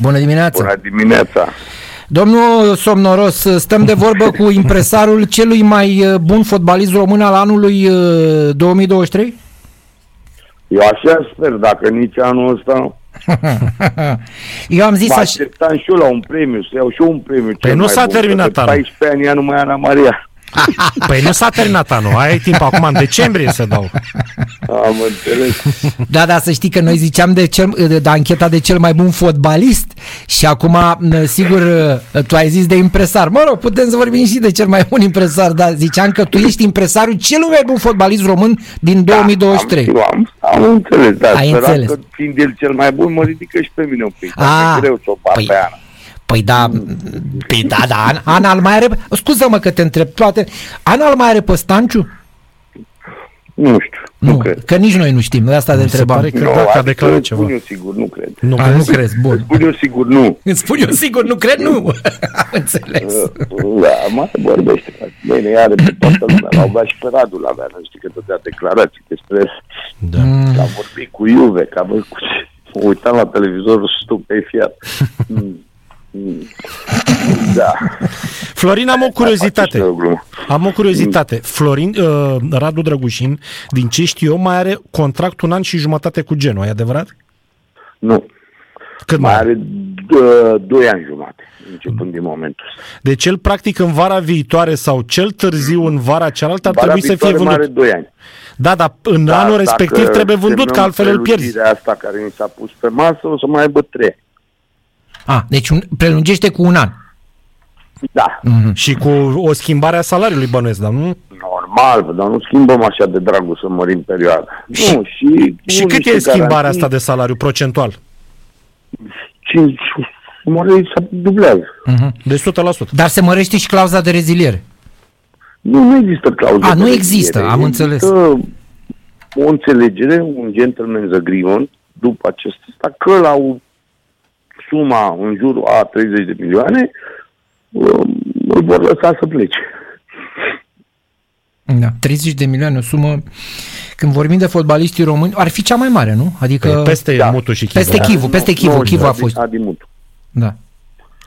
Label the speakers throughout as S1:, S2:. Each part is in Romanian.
S1: Bună dimineața!
S2: Bună dimineața!
S1: Domnul Somnoros, stăm de vorbă cu impresarul celui mai uh, bun fotbalist român al anului 2023?
S2: Eu așa sper, dacă nici anul ăsta...
S1: Eu am zis
S2: mă
S1: așa...
S2: așteptam și eu la un premiu, să iau și eu un premiu.
S3: Păi
S2: cel
S3: nu
S2: mai
S3: s-a
S2: bun,
S3: terminat
S2: că de
S3: anul.
S2: 14 ani ea nu mai Ana Maria.
S3: Păi nu s-a terminat anul, ai timp acum în decembrie să dau.
S2: Am înțeles.
S1: Da, da, să știi că noi ziceam de, cel, de, de ancheta de cel mai bun fotbalist și acum, m, sigur, uh, tu ai zis de impresar. Mă rog, putem să vorbim și de cel mai bun impresar, dar ziceam că tu ești impresarul celui mai bun fotbalist român din 2023.
S2: Da, am, am, am înțeles, da.
S1: Ai
S2: Speram
S1: înțeles.
S2: că fiind el cel mai bun, mă ridică și pe mine un pic.
S1: Ah,
S2: Dar e greu să o bat
S1: păi-
S2: pe Ana.
S1: Păi da, păi da, da, Ana, Ana îl mai are, scuză-mă că te întreb toate, Ana îl mai are pe Stanciu?
S2: Nu știu, nu,
S1: Nu,
S2: cred.
S1: că nici noi nu știm, de asta te
S3: Mi se
S1: întrebam.
S3: pare că
S2: Nu,
S3: da, că a
S2: adică
S3: declarat ceva.
S2: Spun eu sigur, nu cred.
S3: Nu,
S1: A, nu
S3: crezi?
S1: crezi, bun.
S2: Spun eu sigur, nu.
S1: Îți spun eu sigur, nu cred, nu. Am înțeles.
S2: Da, mai vorbește. frate. Bine, are pe toată lumea. L-au băgat și pe Radu la mea. Nu știi că tot dea declarații despre
S3: Da.
S2: că a vorbit cu Iuve, că a vorbit cu... Mă uitam la televizor stupefiat. Mm. Mm. Da.
S3: Florin, am o
S2: Faceți
S3: curiozitate.
S2: o glumă.
S3: Am o curiozitate. Florin, uh, Radu Drăgușin, din ce știu eu, mai are contract un an și jumătate cu Genoa, e adevărat?
S2: Nu.
S3: Cât
S2: Mai
S3: mai are?
S2: are d- doi ani jumate, începând din momentul ăsta.
S3: Deci el, practic, în vara viitoare sau cel târziu în vara cealaltă ar
S2: Vara
S3: trebui să fie
S2: viitoare mai
S3: vândut.
S2: are doi ani.
S3: Da, dar în
S2: Dar
S3: anul
S2: dacă
S3: respectiv trebuie vândut, că
S2: semnăm
S3: altfel îl pierzi.
S2: prelungirea asta care mi s-a pus pe masă, o să mai aibă trei.
S1: A, deci un, prelungește cu un an.
S2: Da.
S3: Și cu o schimbare a salariului bănuiesc, dar nu?
S2: Normal, dar nu schimbăm așa de dragul să mărim perioada.
S3: Și-
S2: nu, și,
S3: Și
S2: cu
S3: cât
S2: niște
S3: e schimbarea
S2: garanții,
S3: asta de salariu procentual?
S2: Cinci, mări se dublează.
S3: De 100%.
S1: Dar se mărește și clauza de reziliere.
S2: Nu, nu există clauză.
S1: A,
S2: de
S1: nu
S2: reziliere.
S1: există, am înțeles.
S2: o înțelegere, un gentleman's agreement după acesta, că la o suma în jurul a 30 de milioane um, îl vor lăsa să plece.
S1: Da, 30 de milioane, o sumă... Când vorbim de fotbaliștii români, ar fi cea mai mare, nu? Adică...
S3: Păi Peste
S2: da.
S3: Mutu și Chivu.
S1: Peste Chivu, peste Chivu,
S2: Nu,
S1: Chivu a
S2: Adi-
S1: fost.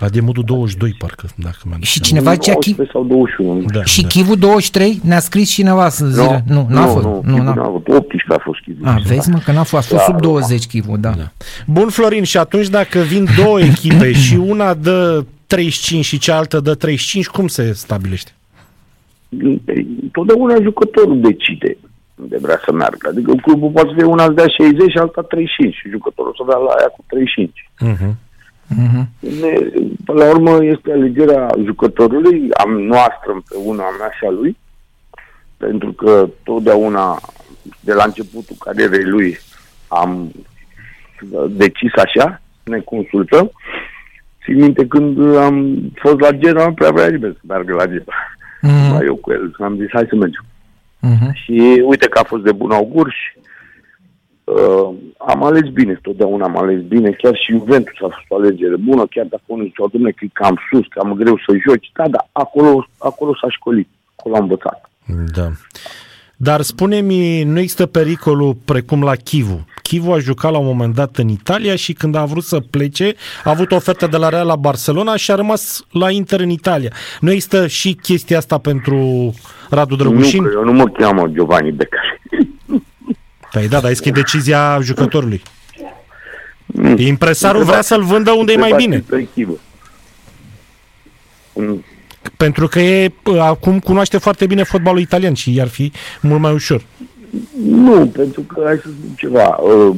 S2: Adimut.
S1: Da.
S3: Adimudu 22, parcă, dacă mi-am
S1: Și cineva zicea Chivu...
S2: 19 sau 21. nu
S3: Da,
S1: Și
S3: da.
S1: Chivu 23 ne-a scris cineva să zile. Nu, n-a fost.
S2: Nu,
S1: Nu,
S2: Chivu
S1: n-a.
S2: n-a avut. 18 a fost Chivu.
S1: A, vezi mă că n-a fost, a fost
S2: Da,
S1: sub
S2: da.
S1: 20 Chivu, da.
S3: Da. Bun, Florin, și atunci dacă vin două echipe și una dă 35 și cealaltă dă 35, cum se stabilește?
S2: Totdeauna jucătorul decide unde vrea să meargă. Adică clubul poate să fie una să dea 60 și alta 35 și jucătorul să dea la aia cu 35.
S3: Uh-huh.
S2: Ne, până la urmă este alegerea jucătorului, am noastră împreună, a mea și a lui, pentru că totdeauna, de la începutul carierei lui, am uh, decis așa, ne consultăm. Țin minte când am fost la Genoa, nu prea vrea nimeni să meargă la Genoa.
S1: Mhm,
S2: Mai eu cu el, am zis, hai să mergem.
S1: mhm.
S2: Și uite că a fost de bun augur și uh, am ales bine, totdeauna am ales bine, chiar și Juventus a fost o alegere bună, chiar dacă unii ziceau, domnule, că e cam sus, cam greu să joci, da, da, acolo, acolo s-a școlit, acolo a învățat.
S3: Da. Dar spune-mi, nu există pericolul precum la Chivu. Chivu a jucat la un moment dat în Italia și când a vrut să plece, a avut o ofertă de la Real la Barcelona și a rămas la Inter în Italia. Nu există și chestia asta pentru Radu Drăgușin?
S2: Nu, că eu nu mă cheamă Giovanni Beccari.
S3: Păi da, dar e schimbă decizia jucătorului. Impresarul vrea să-l vândă unde e mai bine.
S2: Pe echipă. Mm,
S3: Pentru că e, acum cunoaște foarte bine fotbalul italian și i-ar fi mult mai ușor.
S2: Nu, pentru că, hai să spun ceva, uh,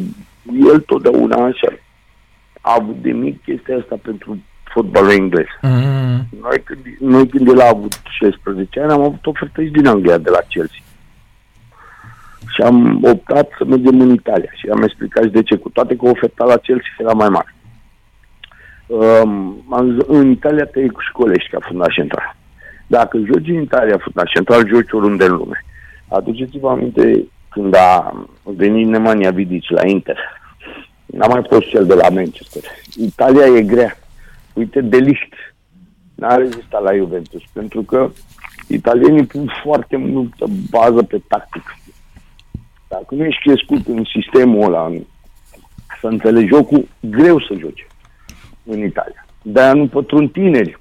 S2: el totdeauna așa a avut de mic chestia asta pentru fotbalul englez.
S1: Mhm.
S2: Noi când, noi când el a avut 16 ani am avut ofertă și din Anglia de la Chelsea. Și am optat să mergem în Italia și am explicat și de ce, cu toate că oferta la Chelsea era mai mare. Um, am zis, în Italia te școlești ca fundaș central. Dacă joci în Italia fundaș central, joci oriunde în lume. Aduceți-vă aminte când a venit Nemanja Vidic la Inter. N-a mai fost cel de la Manchester. Italia e grea. Uite, de Ligt n-a rezistat la Juventus, pentru că italienii pun foarte multă bază pe tactică. Dacă nu ești crescut în sistemul ăla, în, să înțelegi jocul, greu să joci. în Italia. De-aia nu pătrund tineri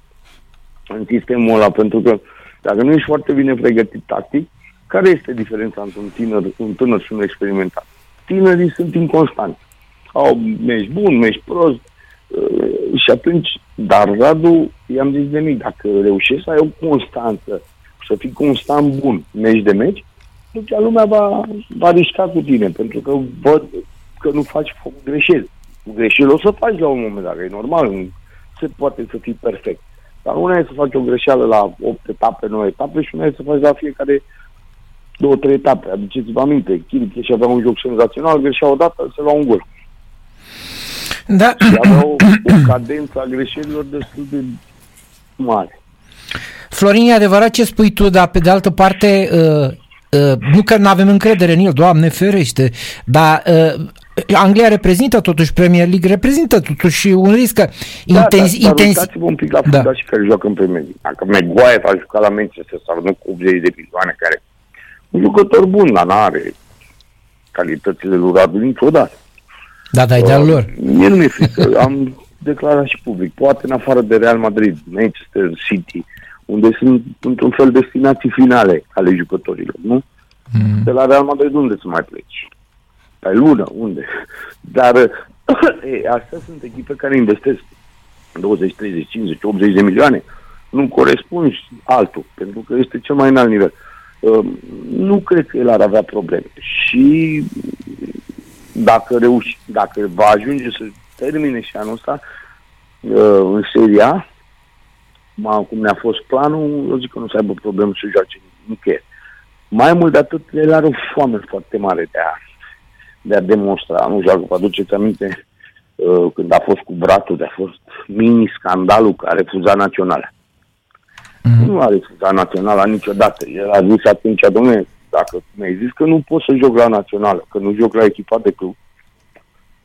S2: în sistemul ăla, pentru că dacă nu ești foarte bine pregătit tactic, care este diferența între un tânăr, un tânăr și un experimentat? Tinerii sunt inconstanți. Au meci bun, meci prost, uh, și atunci, dar Radu, i-am zis de mic, dacă reușești să ai o constanță, să fii constant bun, meci de meci, atunci lumea va, va risca cu tine, pentru că văd că nu faci greșeli. Greșeli o să faci la un moment dat, e normal, nu se poate să fii perfect. Dar una e să faci o greșeală la 8 etape, 9 etape și una e să faci la fiecare două, trei etape. Aduceți-vă aminte, Chiriche și avea un joc senzațional, greșea odată, se lua un gol.
S1: Da.
S2: Și avea o, o cadență a greșelilor destul de mare.
S1: Florin, e adevărat ce spui tu, dar pe de altă parte, uh, uh, nu că nu avem încredere în el, Doamne ferește, dar uh, Anglia reprezintă totuși Premier League, reprezintă totuși un risc că
S2: Da,
S1: intensi,
S2: dar, dar
S1: intensi,
S2: uitați-vă un pic la
S1: Da.
S2: fundașii care joacă în Premier League. Dacă Maguire a jucat la Manchester sau nu cu 80 de milioane, care un jucător bun, dar n-are calitățile lui Radu niciodată.
S1: da, da, idealul lor.
S2: Mie nu mi-e frică. Am declarat și public. Poate în afară de Real Madrid, Manchester City, unde sunt într-un fel destinații finale ale jucătorilor, nu?
S1: Mm.
S2: De la Real Madrid unde să mai pleci? Pe lună, unde? Dar e, astea sunt echipe care investesc 20, 30, 50, 80 de milioane. Nu corespunzi altul, pentru că este cel mai înalt nivel. Uh, Nu cred că el ar avea probleme. Și dacă reuși, dacă va ajunge să termine și anul ăsta uh, în seria, ma, cum ne-a fost planul, eu zic că nu să aibă probleme să joace nicăieri. Mai mult de atât, el are o foame foarte mare de a, de a demonstra. Nu știu dacă vă aduceți aminte uh, când a fost cu bratul, de a fost mini-scandalul că a refuzat naționala.
S1: Mhm.
S2: Nu a refuzat naționala niciodată. El a zis atunci, domnule, dacă mi-ai zis că nu pot să joc la națională, că nu joc la echipa de club,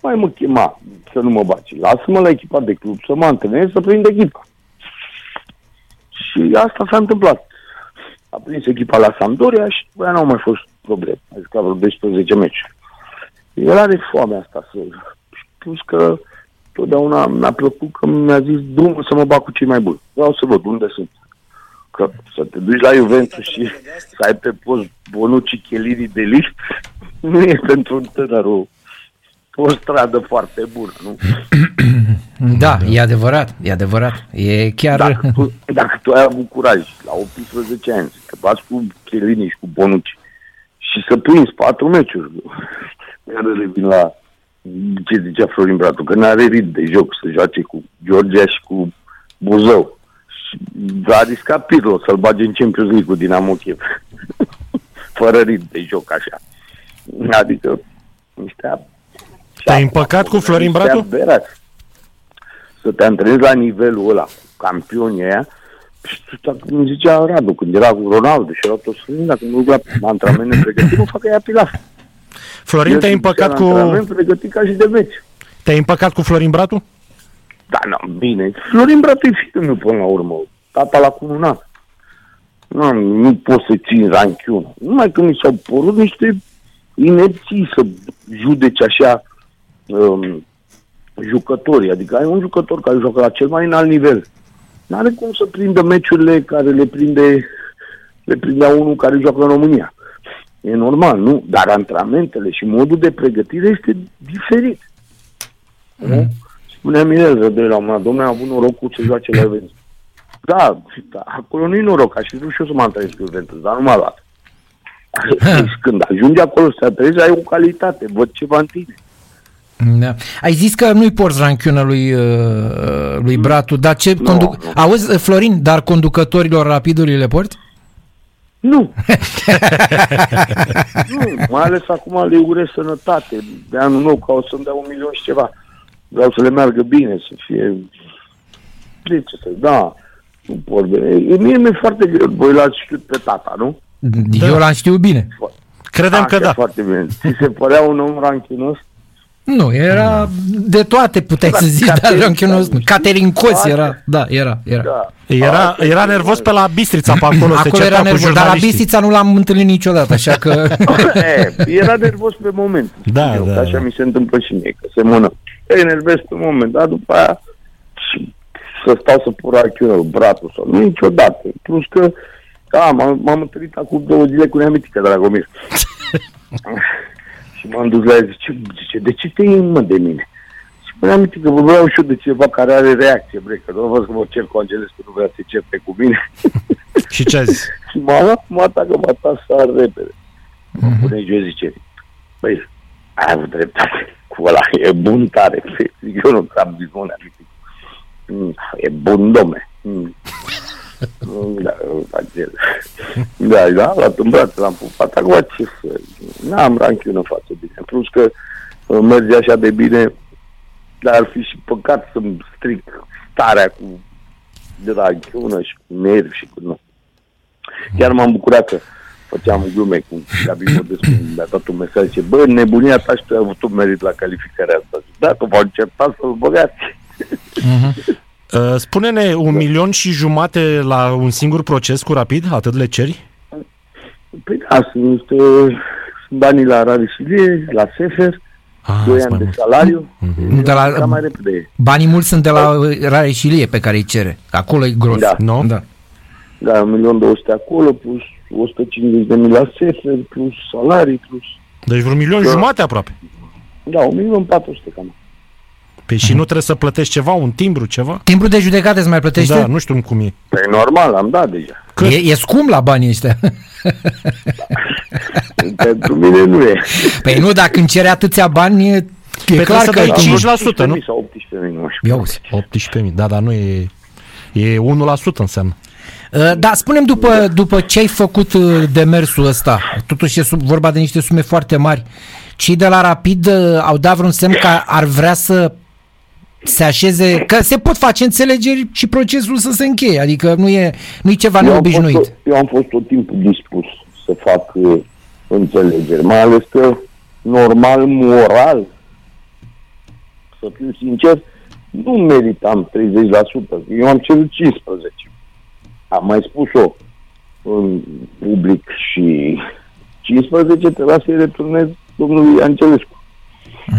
S2: mai mă chema să nu mă baci. Lasă-mă la echipa de club, să mă antrenez, să prind echipa. Și asta s-a întâmplat. A prins echipa la Sampdoria și băi, n-au mai fost probleme. A jucat vreo 12 meci. El are foamea asta să... și Plus că totdeauna mi-a plăcut că mi-a zis drumul să mă bag cu cei mai buni. Vreau să văd unde sunt. Că să te duci la Juventus și să ai pe post Bonucci Chelini de lift nu e pentru un tânăr o, o stradă foarte bună, nu?
S1: Da, e adevărat, e adevărat. E chiar...
S2: Dacă tu, dacă tu ai avut curaj la 18 ani să te bați cu Chelini și cu Bonucci și să prinzi patru meciuri, iar revin la ce zicea Florin Bratu, că n-are rit de joc să joace cu Georgia și cu Buzău. Și a riscat Pirlo să-l bage în Champions League cu Dinamo Kiev. Fără rit de joc așa. Adică niște
S3: Te-ai împăcat cu Florin
S2: niște
S3: Bratu?
S2: aberați. Să te antrenezi la nivelul ăla, cu campionii aia, și tu, dacă cum zicea Radu, când era cu Ronaldo și era tot străin, dacă nu la antrenamente pregătit, nu facă ea pilaf.
S3: Florin, te-ai împăcat cu,
S2: Antrenament pregătit ca și de meci.
S3: te-ai împăcat cu Florin Bratu?
S2: Da, nu, bine. Florin Bratu e fiul meu până la urmă. Tata l-a cununat. Nu, nu pot să țin ranchiună. Numai că mi s-au părut niște inepții să judece așa um, jucătorii. Adică ai un jucător care joacă la cel mai înalt nivel. N-are cum să prindă meciurile care le prinde le prindea unul care joacă în România. E normal, nu? Dar antrenamentele și modul de pregătire este diferit. Nu? Spunea Mirel Rădoi la un moment dat, domnule, am avut norocul să joace la Juventus. Da, da, acolo nu-i noroc, aș fi vrut și eu să mă antrenez cu Juventus, dar nu m-a luat. Deci când ajungi acolo să te antrenezi, ai o calitate, văd ceva în tine.
S1: Da. Ai zis că nu-i porți ranchiună lui, uh, lui Bratu, dar ce
S2: Nu,
S1: conduc...
S2: nu.
S1: Auzi, Florin, dar conducătorilor rapidului le porți?
S2: Nu. nu, mai ales acum le urez sănătate. De anul nou, ca o să-mi dea un milion și ceva. Vreau să le meargă bine, să fie... De ce să... Da, nu pot bine. E, mie mi-e foarte greu. Voi l-ați știut pe tata, nu?
S1: Da. Eu l-am știut bine.
S3: Credem că
S2: Așa,
S3: da.
S2: Foarte bine. Ți se părea un om ranchinos?
S1: Nu, era de toate, puteai
S2: Da,
S1: să zici, dar
S2: Caterin-
S1: ranchiunos nu. Caterin Cos
S2: Toate.
S1: era, da, era, era.
S2: Da.
S3: Era,
S2: Așa,
S3: era nervos pe la Bistrița pe acolo, se
S1: Acolo
S3: certa
S1: era
S3: cu
S1: nervos, dar la
S3: jurnaliștii.
S1: Bistița nu l-am întâlnit niciodată, așa că...
S2: e, era nervos pe moment.
S3: Da,
S2: Eu,
S3: da,
S2: că Așa
S3: da.
S2: mi se întâmplă și mie, că se mână. E nervos pe moment, dar după aia să stau să pun rachiună, bratul sau nu niciodată. Plus că, da, m-am, m-am întâlnit acum două zile cu neamitică Dragomir. și m-am dus la el, zice, zice, de ce te iei mă de mine? Și mă aminte că vă vreau și eu de ceva care are reacție, bre, că nu văd că mă cer cu Angelescu, nu vrea să certe cu mine.
S3: Și ce a zis?
S2: și m-a luat, m-a atacă, m-a atacat sar repede. Mă pune jos, zice, băi, ai avut dreptate cu ăla, e bun tare. Zic, eu nu am zis, mă, neamitică. Mm, E bun, domne. Mm. Da, Angel. Da, da, l-am îmbraț, l-am pupat. Acum ce să... N-am ranchiună față de bine. Plus că uh, merge așa de bine, dar ar fi și păcat să-mi stric starea cu de ranchiună și cu nervi și cu... Nu. Chiar m-am bucurat că făceam glume cu Gabi Modescu, mi-a dat un mesaj, zice, bă, nebunia ta și tu ai avut un merit la calificarea asta. Zic, Da, tu v-au încercat să-l băgați.
S3: Uh, Spune-ne, un milion și jumate la un singur proces cu rapid? Atât le ceri?
S2: Păi da, sunt, uh, sunt banii la Rarisilie, la Sefer,
S3: Ah,
S2: 2
S3: sunt
S2: ani
S3: mai
S2: de
S3: mult.
S2: salariu,
S1: Nu, de la-
S2: cam mai repede.
S1: Banii mulți sunt de la uh, Rareșilie pe care îi cere. Acolo e gros.
S2: Da.
S3: Nu?
S1: Da.
S2: Da, 1.200.000 acolo, plus 150 de mii la Sefer, plus salarii, plus...
S3: Deci vreun milion
S2: Da.
S3: jumate aproape.
S2: Da, 1.400.000 cam.
S3: Păi și nu trebuie să plătești ceva, un timbru, ceva?
S1: Timpul de judecată se mai plătește?
S3: Da, nu știu cum e.
S2: Păi normal, am dat deja.
S3: Cât?
S1: E, e scump la banii ăștia.
S2: Pentru mine nu e.
S1: Păi nu, dacă îmi cere atâția bani, e, e
S3: Păi
S1: clar
S3: trebuie
S1: că...
S3: să dai
S1: timpul-
S3: 5%, nu?
S2: Sau 18.000, nu știu.
S1: Ia uzi.
S3: 18.000, da, dar nu e... E 1% înseamnă.
S1: Uh, Da, spunem după, după ce ai făcut uh, demersul ăsta, totuși e sub, vorba de niște sume foarte mari, cei de la Rapid uh, au dat vreun semn că ar vrea să se așeze, că se pot face înțelegeri și procesul să se încheie, adică nu e, nu e ceva
S2: Eu am,
S1: neobișnuit.
S2: fost, eu am fost tot timpul dispus să fac uh, înțelegeri, mai ales că normal, moral, să fiu sincer, nu meritam 30%, eu am cerut 15%. Am mai spus-o în public și 15 trebuia să-i returnez domnului Angelescu.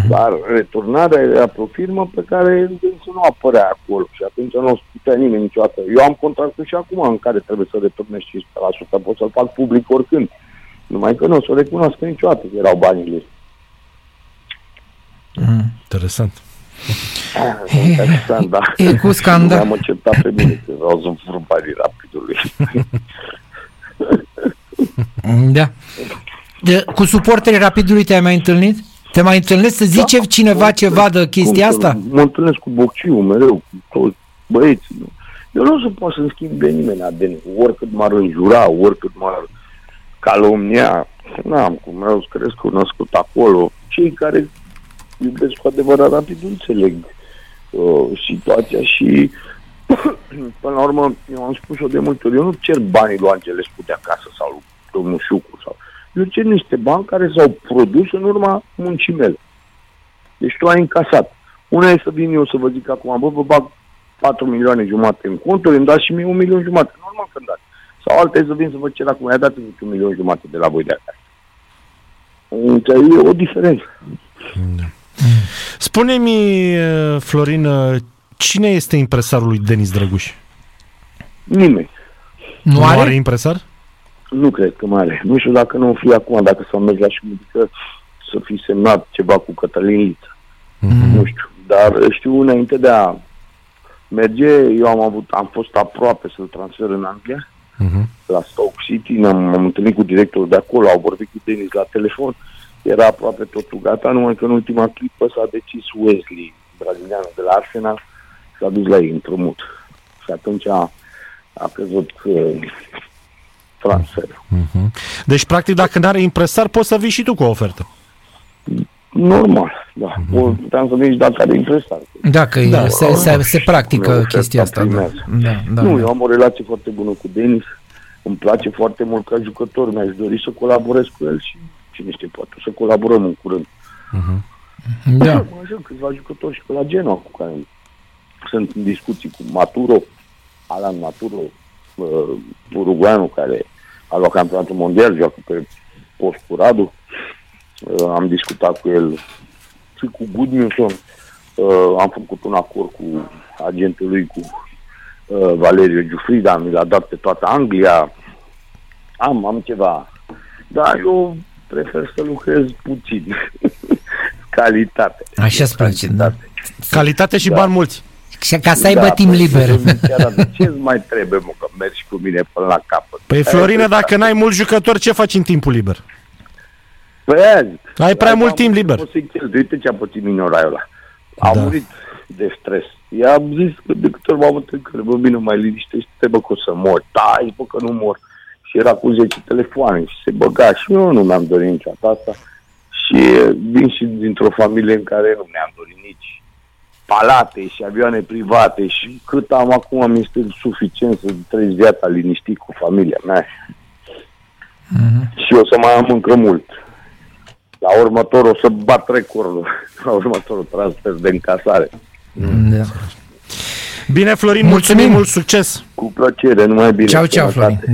S2: Dar returnarea era pe o firmă pe care dânsul nu apărea acolo și atunci nu o putea nimeni niciodată. Eu am contractul și acum în care trebuie să returnez 15%, pot să-l fac public oricând. Numai că nu o să o recunoască niciodată că erau banii lui.
S3: Interesant.
S2: Ah, interesant, da.
S1: e cu scandal.
S2: Nu am acceptat pe mine că vreau să fur banii rapidului.
S1: Da. De, cu suporterii Rapidului te-ai mai întâlnit? Te mai întâlnești să zice
S2: Da,
S1: cineva
S2: mă
S1: ceva de
S2: întâlnesc.
S1: chestia
S2: Cum să
S1: asta?
S2: nu? Mă întâlnesc cu Bocciu mereu, cu toți băieții. Nu? Eu nu o să pot să-mi schimb de nimeni ADN, oricât m-ar înjura, oricât m-ar calomnia. N-am cum, eu sunt crescut, născut acolo. Cei care iubesc cu adevărat rapid înțeleg uh, situația și până la urmă, eu am spus-o de multe ori, eu nu cer banii lui Angelescu de acasă sau lui domnul Șucu sau eu cer niște bani care s-au produs în urma muncii mele. Deci tu ai încasat. Una e să vin eu să vă zic acum, bă, vă bag 4 milioane jumate în conturi, îmi dați și mie un milion jumate. Normal că îmi dați. Sau alta e să vin să vă cer acum, ia dați un milion jumate de la voi de acasă. Deci e o diferență.
S3: Spune-mi, uh, Florin, uh, cine este impresarul lui Denis Drăguș?
S2: Nimeni.
S1: Nu
S3: are
S1: are?
S3: impresar?
S2: Nu cred că mai are. Nu știu dacă nu o fi acum, dacă s-au mers la șumidică să fi semnat ceva cu Cătălin Liță.
S3: Mhm.
S2: Nu știu. Dar știu înainte de a merge, eu am avut, am fost aproape să-l transfer în Anglia,
S3: Mhm.
S2: la Stoke City, ne-am am întâlnit cu directorul de acolo, au vorbit cu Denis la telefon, era aproape totul gata, numai că în ultima clipă s-a decis Wesley, brazilianul de la Arsenal, s-a dus la ei împrumut. Și atunci a, a căzut uh, transferul.
S3: Mhm. Deci, practic, dacă nu are impresar, poți să vii și tu cu o ofertă.
S2: Normal, da. Mm-hmm. Puteam să vin și dacă are impresar.
S1: Dacă
S3: Da,
S1: da, se,
S2: oricum,
S1: se, se practică
S2: mi-a ofertat
S1: chestia asta. Da,
S2: primează.
S1: da, da,
S2: nu,
S1: da.
S2: eu am o relație foarte bună cu Denis, îmi place foarte mult ca jucător, mi-aș dori să colaborez cu el și cine știe, poate să colaborăm în curând.
S1: da.
S2: Mă ajung câțiva jucători și pe la Genoa cu care sunt în discuții cu Maturo, Alan Maturo, uh, uruguayanul care a luat campionatul mondial, joacă pe post cu Radu. Uh, am discutat cu el și cu Goodmanson. Uh, am făcut un acord cu agentul lui, cu uh, Valeriu Giufrida, mi l-a dat pe toată Anglia. Am, am ceva. Dar eu prefer să lucrez puțin. Calitate.
S1: Așa-ți place, da.
S3: Calitate și
S2: Da.
S3: bani mulți.
S1: Și ca să aibă timp
S2: păi,
S1: liber.
S2: Chiar ce mai trebuie, mă, că mergi cu mine până la capăt?
S3: Păi
S2: Aia
S3: Florine,
S2: e
S3: dacă n-ai mulți jucători, ce faci în timpul liber?
S2: Păi aia zic.
S3: Ai prea
S2: Ai
S3: mult
S2: am-
S3: timp liber.
S2: Poți să-i cheltui. Uite ce a pățit minoraiul ăla. A
S1: Da.
S2: murit de stres. I-am zis că de câte ori m-am întâlnit, bă, bine, mai liniștește-te, bă, că o să mor. Da, ai, bă, că nu mor. Și era cu 10 telefoane și se băga și eu nu mi-am dorit niciodată asta. Și vin și dintr-o familie în care nu mi-am dorit nici palate și avioane private și cât am acum mi este suficient să trăiesc viața liniștit cu familia mea. Și o să mai am încă mult. La următor o să bat recordul. La următorul transfer de încasare.
S1: Da.
S3: Bine, Florin,
S1: Mulțumim.
S3: mulțumim, mult succes!
S2: Cu plăcere, numai bine.
S1: Ceau, ceau,
S2: Sănătate.
S1: Florin.